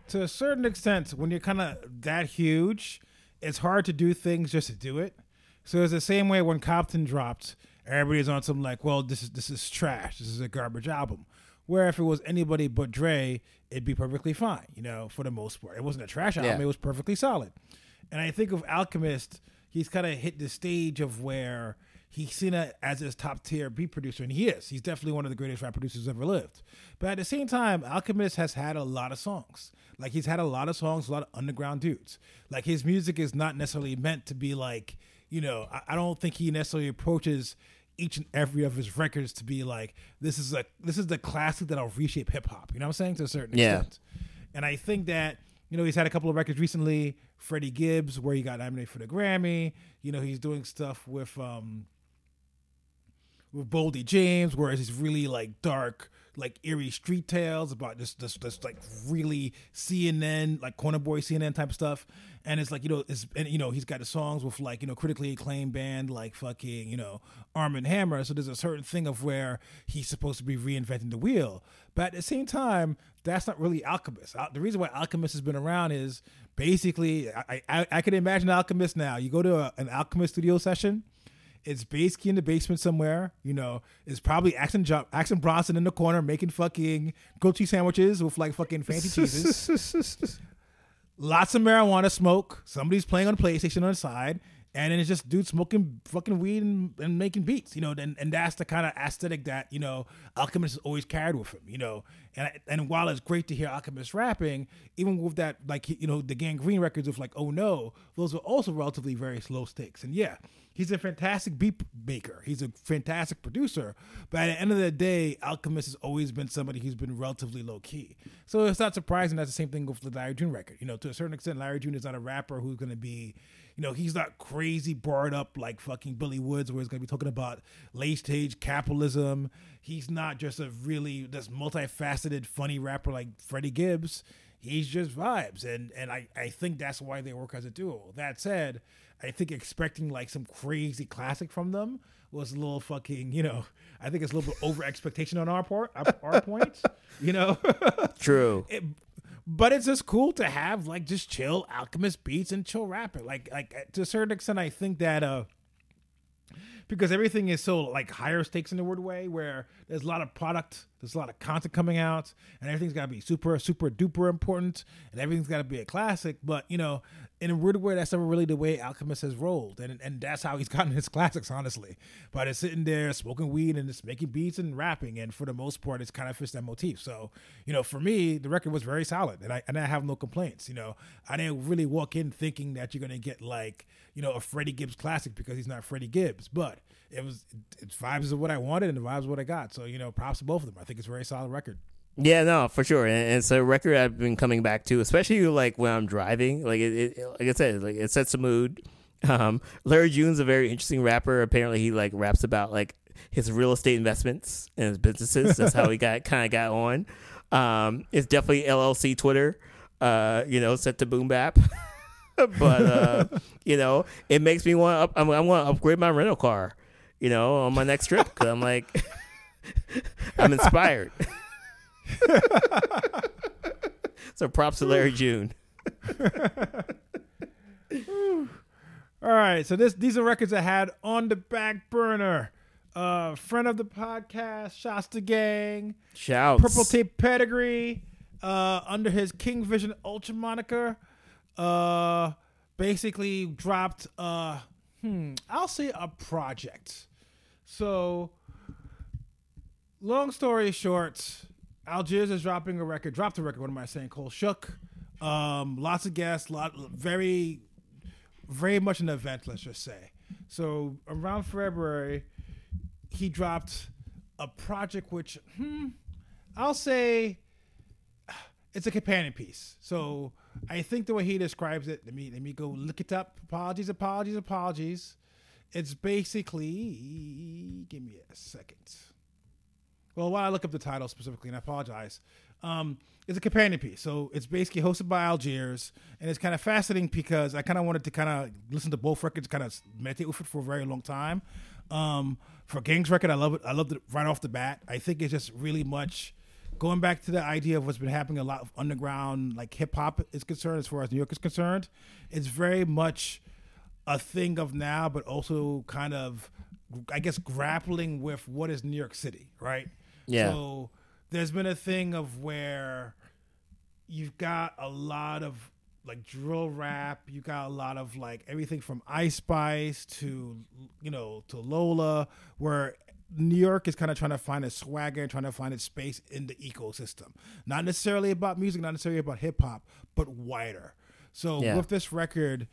To a certain extent, when you're kind of that huge, it's hard to do things just to do it. So it's the same way when Compton dropped, everybody's on some like, well, this is this is trash. This is a garbage album. Where if it was anybody but Dre, it'd be perfectly fine, you know, for the most part. It wasn't a trash album; Yeah. it was perfectly solid. And I think of Alchemist, he's kind of hit the stage of where he's seen it as his top tier beat producer, and he is. He's definitely one of the greatest rap producers ever lived. But at the same time, Alchemist has had a lot of songs. Like he's had a lot of songs, a lot of underground dudes. Like his music is not necessarily meant to be like, you know, I, I don't think he necessarily approaches each and every of his records to be like, this is a this is the classic that'll reshape hip hop. You know what I'm saying? To a certain Yeah. extent. And I think that you know he's had a couple of records recently. Freddie Gibbs, where he got nominated for the Grammy. You know he's doing stuff with um with Boldy James, whereas he's really like dark, like eerie street tales about this this this like really CNN like corner boy CNN type stuff. And it's like you know, it's and you know he's got the songs with like you know critically acclaimed band like fucking you know Armand Hammer. So there's a certain thing of where he's supposed to be reinventing the wheel, but at the same time, that's not really Alchemist. The reason why Alchemist has been around is basically I I, I can imagine Alchemist now. You go to a, an Alchemist studio session. It's basically in the basement somewhere. You know, it's probably Action, jo- Action Bronson in the corner making fucking grilled cheese sandwiches with like fucking fancy cheeses. Lots of marijuana smoke. Somebody's playing on PlayStation on the side. And then it's just dudes smoking fucking weed and, and making beats, you know, and, and that's the kind of aesthetic that, you know, Alchemist has always carried with him, you know. And and while it's great to hear Alchemist rapping, even with that, like, you know, the Gangrene records of like, oh no, those were also relatively very slow stakes. And yeah, he's a fantastic beat maker. He's a fantastic producer. But at the end of the day, Alchemist has always been somebody who's been relatively low key. So it's not surprising that's the same thing with the Larry June record. You know, to a certain extent, Larry June is not a rapper who's going to be, you know, he's not crazy barred up like fucking Billy Woods, where he's going to be talking about late stage capitalism. He's not just a really this multifaceted, funny rapper like Freddie Gibbs. He's just vibes, and and I I think that's why they work as a duo. That said, I think expecting like some crazy classic from them was a little fucking, you know, I think it's a little bit over expectation on our part, our, our point, you know. True. It- but it's just cool to have like just chill alchemist beats and chill rapping. Like like to a certain extent, I think that uh because everything is so like higher stakes in the word way where there's a lot of product there's a lot of content coming out and everything's got to be super super duper important and everything's got to be a classic but you know in a weird way that's never really the way alchemist has rolled and and that's how he's gotten his classics honestly but it's sitting there smoking weed and just making beats and rapping and for the most part it's kind of fits that motif so you know for me the record was very solid and i and i have no complaints you know i didn't really walk in thinking that you're gonna get like you know a freddie gibbs classic because he's not freddie gibbs but it was it's vibes of what I wanted and the vibes of what I got. So you know, props to both of them. I think it's a very solid record. Yeah, no, for sure, and and it's a record I've been coming back to, especially like when I'm driving. Like it, it like I said, like it sets the mood. Um, Larry June's a very interesting rapper. Apparently, he like raps about like his real estate investments and his businesses. That's how he got kind of got on. Um, it's definitely LLC Twitter. Uh, you know, set to boom bap. but uh, you know, it makes me want. Up, I'm, I'm want to upgrade my rental car. You know, on my next trip because I'm like, I'm inspired. so props to Larry June. All right, so this these are records I had on the back burner. Uh, friend of the podcast, Shasta Gang, Shouts. Purple Tape Pedigree, uh, under his King Vision Ultra moniker, uh, basically dropped uh, hmm, I'll say a project. So, long story short, Algiers is dropping a record. Dropped a record. What am I saying? Cole Shook. Um, lots of guests. Lot very, very much an event. Let's just say. So around February, he dropped a project which, hmm, I'll say, it's a companion piece. So I think the way he describes it, let me let me go look it up. Apologies, apologies, apologies. It's basically give me a second. Well, while I look up the title specifically, and I apologize, um, it's a companion piece. So it's basically hosted by Algiers, and it's kind of fascinating because I kind of wanted to kind of listen to both records, kind of meditate with it for a very long time. Um, for Gang's record, I love it. I loved it right off the bat. I think it's just really much going back to the idea of what's been happening a lot of underground like hip hop is concerned as far as New York is concerned. It's very much a thing of now, but also kind of, I guess, grappling with what is New York City, right? Yeah. So there's been a thing of where you've got a lot of like drill rap. You got a lot of like everything from Ice Spice to you know to Lola, where New York is kind of trying to find its swagger and trying to find its space in the ecosystem. Not necessarily about music, not necessarily about hip hop, but wider. So yeah. with this record,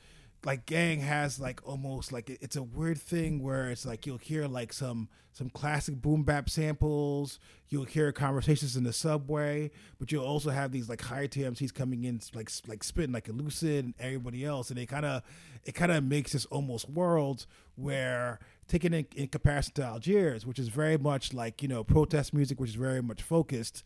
like gang has like almost like it's a weird thing where it's like you'll hear like some some classic boom bap samples you'll hear conversations in the subway but you'll also have these like high TMCs coming in like like spitting like lucid and everybody else and it kind of it kind of makes this almost world where taken in, in comparison to Algiers which is very much like you know protest music which is very much focused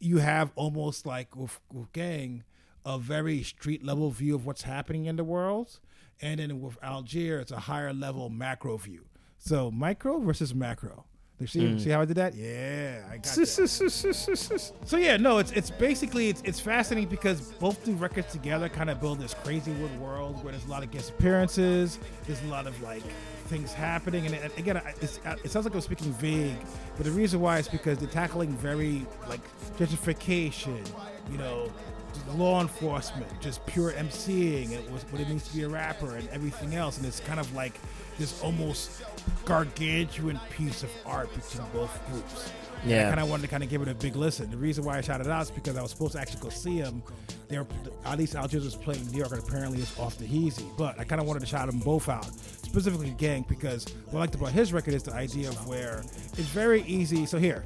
you have almost like with, with gang a very street level view of what's happening in the world, and then with Algiers, it's a higher level macro view. So micro versus macro. See, mm. see how I did that? Yeah, I got that. so yeah, no, it's it's basically it's it's fascinating because both the records together kind of build this crazy wood world where there's a lot of guest appearances, there's a lot of like things happening, and, and again, it sounds like I'm speaking vague, but the reason why is because they're tackling very like gentrification, you know, law enforcement, just pure MCing, it was what it means to be a rapper and everything else. And it's kind of like this almost gargantuan piece of art between both groups. Yeah. I kind of wanted to kind of give it a big listen. The reason why I shouted it out is because I was supposed to actually go see him. They were, at least Algiers was playing New York, and apparently it's off the Heezy. But I kind of wanted to shout them both out, specifically Gang, because what I liked about his record is the idea of where it's very easy. So here,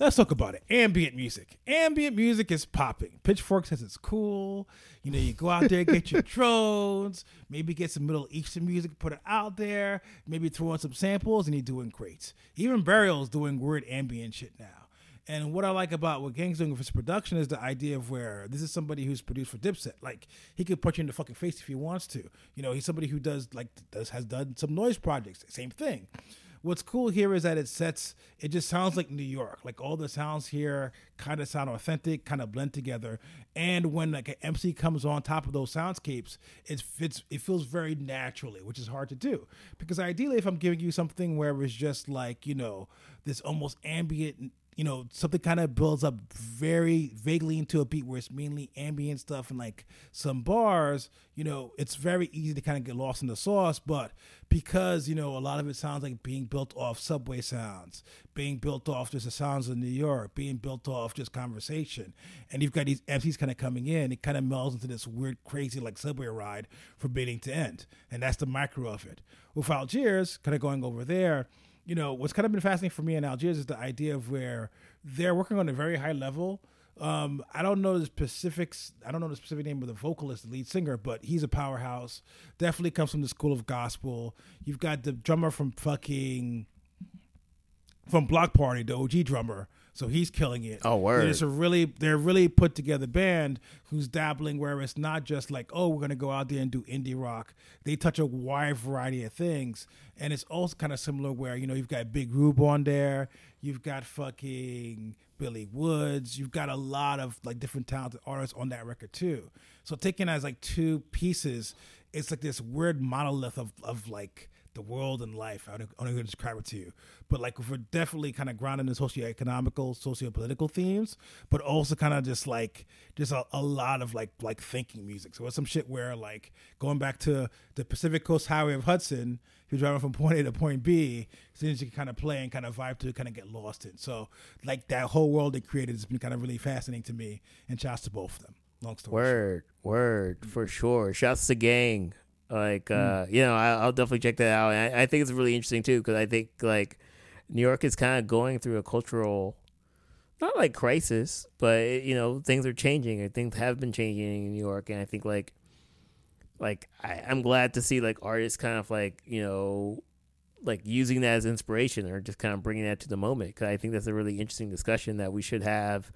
Let's talk about it. Ambient music. Ambient music is popping. Pitchfork says it's cool. You know, you go out there, get your drones, maybe get some Middle Eastern music, put it out there, maybe throw in some samples, and you're doing great. Even Burial's doing weird ambient shit now. And what I like about what Gang's doing with his production is the idea of where this is somebody who's produced for Dipset. Like he could punch you in the fucking face if he wants to. You know, he's somebody who does like does has done some noise projects. Same thing what's cool here is that it sets it just sounds like New York. Like all the sounds here kind of sound authentic, kind of blend together. And when like an MC comes on top of those soundscapes, it fits it feels very naturally, which is hard to do. Because ideally if I'm giving you something where it's just like, you know, this almost ambient you know, something kind of builds up very vaguely into a beat where it's mainly ambient stuff and like some bars, you know, it's very easy to kind of get lost in the sauce. But because, you know, a lot of it sounds like being built off subway sounds, being built off just the sounds of New York, being built off just conversation. And you've got these MCs kind of coming in, it kind of melds into this weird, crazy like subway ride from beginning to end. And that's the micro of it. With Algiers, kind of going over there, you know, what's kind of been fascinating for me in Algiers is the idea of where they're working on a very high level. Um, I don't know the specifics. I don't know the specific name of the vocalist, the lead singer, but he's a powerhouse. Definitely comes from the school of gospel. You've got the drummer from fucking from Bloc Party, the OG drummer. So he's killing it. Oh, word! And it's a really they're really put together band who's dabbling where it's not just like oh we're gonna go out there and do indie rock. They touch a wide variety of things, and it's also kind of similar where you know you've got Big Rube on there, you've got fucking Billy Woods, you've got a lot of like different talented artists on that record too. So taken as like two pieces, it's like this weird monolith of of like the world and life. I don't, I don't to describe it to you, but like we're definitely kind of grounded in socio-economical, socio-political themes, but also kind of just like just a, a, lot of like like thinking music. So it's some shit where like going back to the Pacific Coast Highway of Hudson, you're driving from point A to point B, things you can kind of play and kind of vibe to, kind of get lost in. So like that whole world they created has been kind of really fascinating to me, and shouts to both of them. Long story. Word, word for sure. Shouts to gang. Like, mm. uh, you know, I, will definitely check that out. And I, I think it's really interesting too because I think like New York is kind of going through a cultural, not like crisis, but it, you know, things are changing and things have been changing in New York. And I think like, like I, I'm glad to see like artists kind of like you know, like using that as inspiration or just kind of bringing that to the moment. Because I think that's a really interesting discussion that we should have.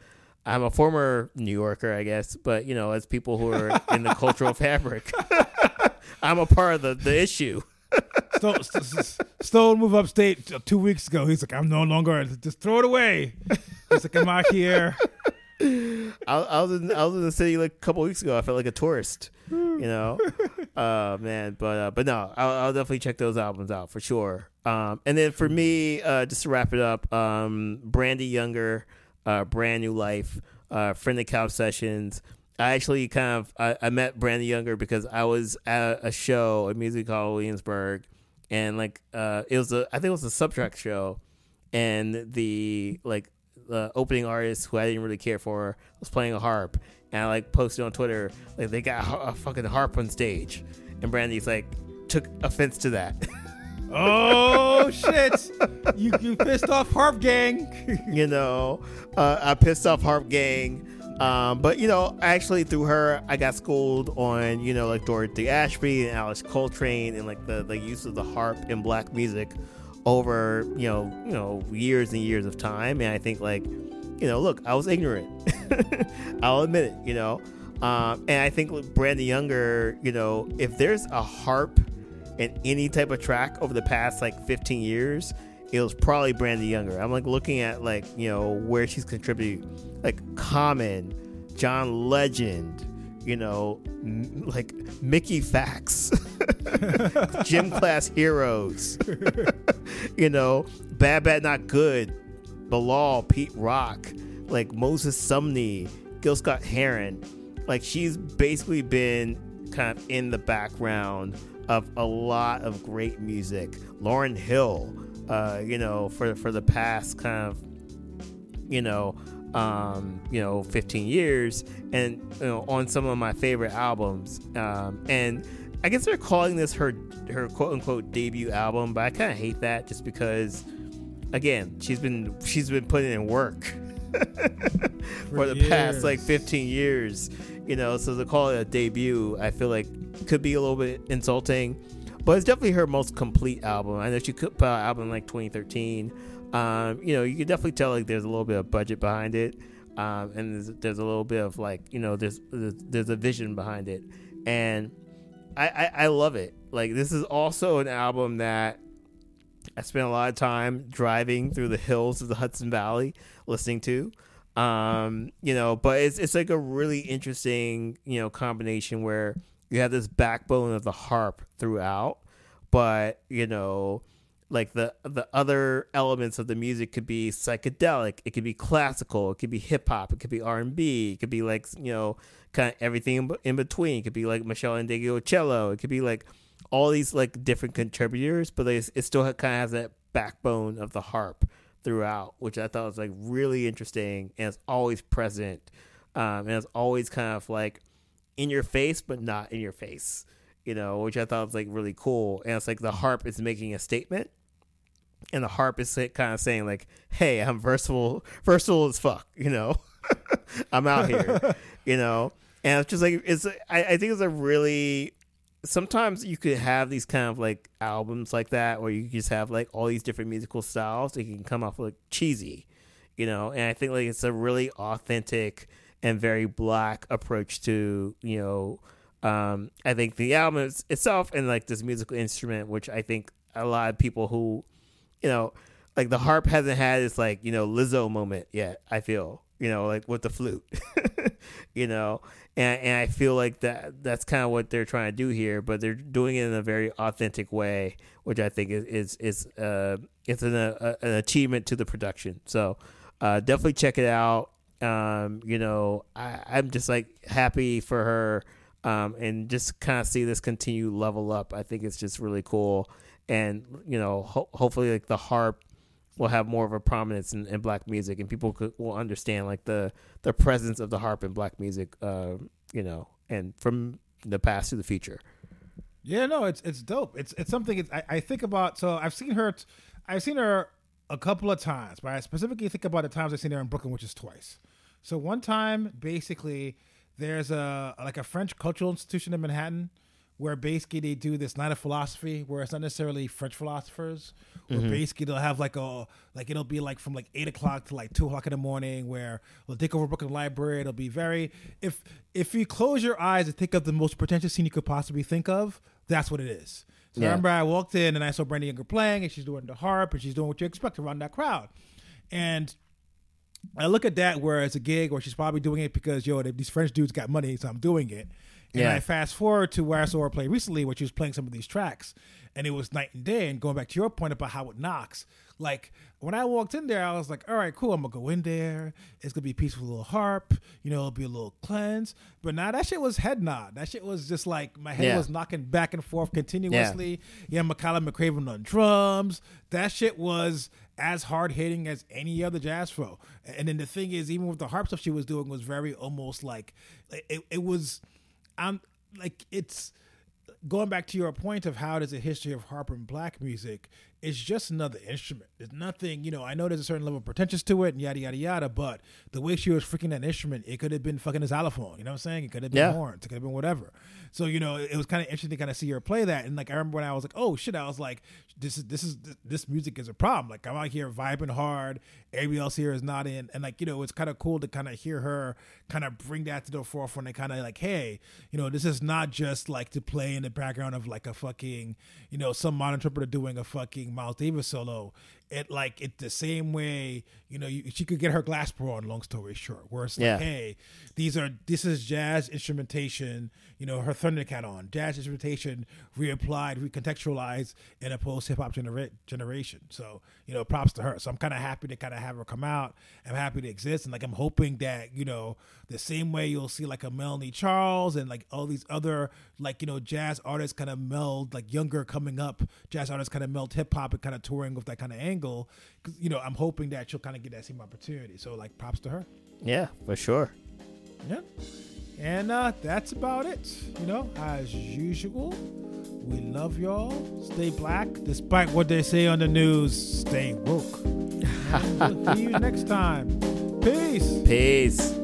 I'm a former New Yorker, I guess, but you know, as people who are in the cultural fabric. I'm a part of the, the issue. Stone, Stone moved upstate two weeks ago. He's like, I'm no longer. Just throw it away. He's like, I'm out here. I, I, was in I was in the city like a couple weeks ago. I felt like a tourist, you know. uh man, but uh, but no, I'll, I'll, definitely check those albums out for sure. Um, and then for me, uh, just to wrap it up, um, Brandee Younger, uh, brand new life, uh, friendly couch sessions I actually kind of I, I met Brandee Younger because I was at a show, a music hall Williamsburg, and like uh, it was a I think it was a subtract show, and the like the opening artist who I didn't really care for was playing a harp, and I like posted on Twitter like they got a, a fucking harp on stage, and Brandee's like took offense to that. oh shit! You you pissed off Harp Gang. you know, uh, I pissed off Harp Gang. Um, but you know, actually through her, I got schooled on you know like Dorothy Ashby and Alice Coltrane and like the the use of the harp in black music over you know you know years and years of time. And I think like you know, look, I was ignorant. I'll admit it. You know, um, and I think Brandee Younger, you know, if there's a harp in any type of track over the past like 15 years, it was probably Brandee Younger. I'm like looking at like you know where she's contributed, like Common, John Legend, you know, m- like Mickey Factz, Gym Class Heroes, you know, Bad Bad Not Good, Bilal, Pete Rock, like Moses Sumney, Gil Scott Heron. Like she's basically been kind of in the background of a lot of great music. Lauryn Hill, uh, you know, for for the past kind of, you know, um, you know, 15 years, and you know, on some of my favorite albums, um, and I guess they're calling this her her quote unquote debut album, but I kind of hate that just because, again, she's been she's been putting in work for the years. past like 15 years, you know. So to call it a debut, I feel like could be a little bit insulting but it's definitely her most complete album. I know she could put out an album like 2013. Um, you know, you can definitely tell like there's a little bit of budget behind it, um, and there's, there's a little bit of like you know there's there's, there's a vision behind it, and I, I I love it. Like this is also an album that I spent a lot of time driving through the hills of the Hudson Valley listening to. Um, you know, but it's it's like a really interesting, you know, combination where you have this backbone of the harp throughout, but you know, like the the other elements of the music could be psychedelic, it could be classical, it could be hip hop, it could be R and B, it could be like you know, kind of everything in between. It could be like Meshell Ndegeocello, it could be like all these like different contributors, but it still kind of has that backbone of the harp throughout, which I thought was like really interesting and it's always present. Um, and it's always kind of like in your face, but not in your face, you know, which I thought was like really cool. And it's like the harp is making a statement, and the harp is kind of saying like, "Hey, I'm versatile, versatile as fuck," you know. I'm out here, you know. And it's just like it's. I, I think it's a really. Sometimes you could have these kind of like albums like that, where you just have like all these different musical styles. It can come off like cheesy, you know. And I think like it's a really authentic and very black approach to you know um, I think the album itself and like this musical instrument, which I think a lot of people who, you know, like the harp hasn't had this like you know Lizzo moment yet. I feel you know like with the flute, you know, and and I feel like that that's kind of what they're trying to do here, but they're doing it in a very authentic way, which I think is is is uh it's an uh, an achievement to the production. So uh, definitely check it out. Um, you know, I, I'm just like happy for her. Um, and just kind of see this continue level up. I think it's just really cool, and you know, ho- hopefully, like the harp will have more of a prominence in, in black music, and people could, will understand like the the presence of the harp in black music. Uh, you know, and from the past to the future. Yeah, no, it's it's dope. It's it's something. It's, I, I think about. So I've seen her. I've seen her a couple of times, but I specifically think about the times I've seen her in Brooklyn, which is twice. So one time, basically, there's a like a French cultural institution in Manhattan where basically they do this night of philosophy where it's not necessarily French philosophers. Where mm-hmm. basically they'll have like a like it'll be like from like eight o'clock to like two o'clock in the morning where they'll take over Brooklyn Library. It'll be very if if you close your eyes and think of the most pretentious scene you could possibly think of, that's what it is. So yeah. I remember I walked in and I saw Brandee Younger playing and she's doing the harp and she's doing what you expect around that crowd. And I look at that where it's a gig, or she's probably doing it because yo, these French dudes got money, so I'm doing it. And Yeah. I fast forward to where I saw her play recently, where she was playing some of these tracks, and it was night and day. And going back to your point about how it knocks, like when I walked in there, I was like, all right, cool. I'm gonna go in there. It's gonna be a peaceful little harp. You know, it'll be a little cleanse. But now that shit was head nod. That shit was just like my head Yeah. was knocking back and forth continuously. Yeah, Makaya McCraven on drums. That shit was as hard hitting as any other jazz fro. And then the thing is, even with the harp stuff she was doing was very almost like it, it was. I'm like it's going back to your point of how there's a history of harp and black music, it's just another instrument. There's nothing, you know, I know there's a certain level of pretentious to it and yada yada yada, but the way she was freaking that instrument, it could have been fucking a xylophone, you know what I'm saying? It could have been Yeah. horns, it could have been whatever. So, you know, it was kind of interesting to kind of see her play that. And like I remember when I was like, oh shit, I was like, this is this is this music is a problem. Like I'm out here vibing hard, everybody else here is not in and like, you know, it's kind of cool to kind of hear her kind of bring that to the forefront and kind of like, hey, you know, this is not just like to play in the background of like a fucking, you know, some modern interpreter doing a fucking Miles Davis solo. It like it the same way, you know, you, she could get her glass on. Long story short, where it's like, Yeah. hey, these are this is jazz instrumentation. You know, her Thundercat on jazz instrumentation reapplied, recontextualized in a post hip hop genera- generation. So you know, props to her. So I'm kind of happy to kind of have her come out. I'm happy to exist, and like I'm hoping that you know the same way you'll see like a Melanie Charles and like all these other like you know jazz artists kind of meld like younger coming up jazz artists kind of meld hip hop and kind of touring with that kind of angle. 'Cause, you know, I'm hoping that she'll kind of get that same opportunity. So like props to her. Yeah, for sure. Yeah. And uh, that's about it. You know, as usual, we love y'all. Stay black, despite what they say on the news. Stay woke. We'll see you next time. Peace. Peace.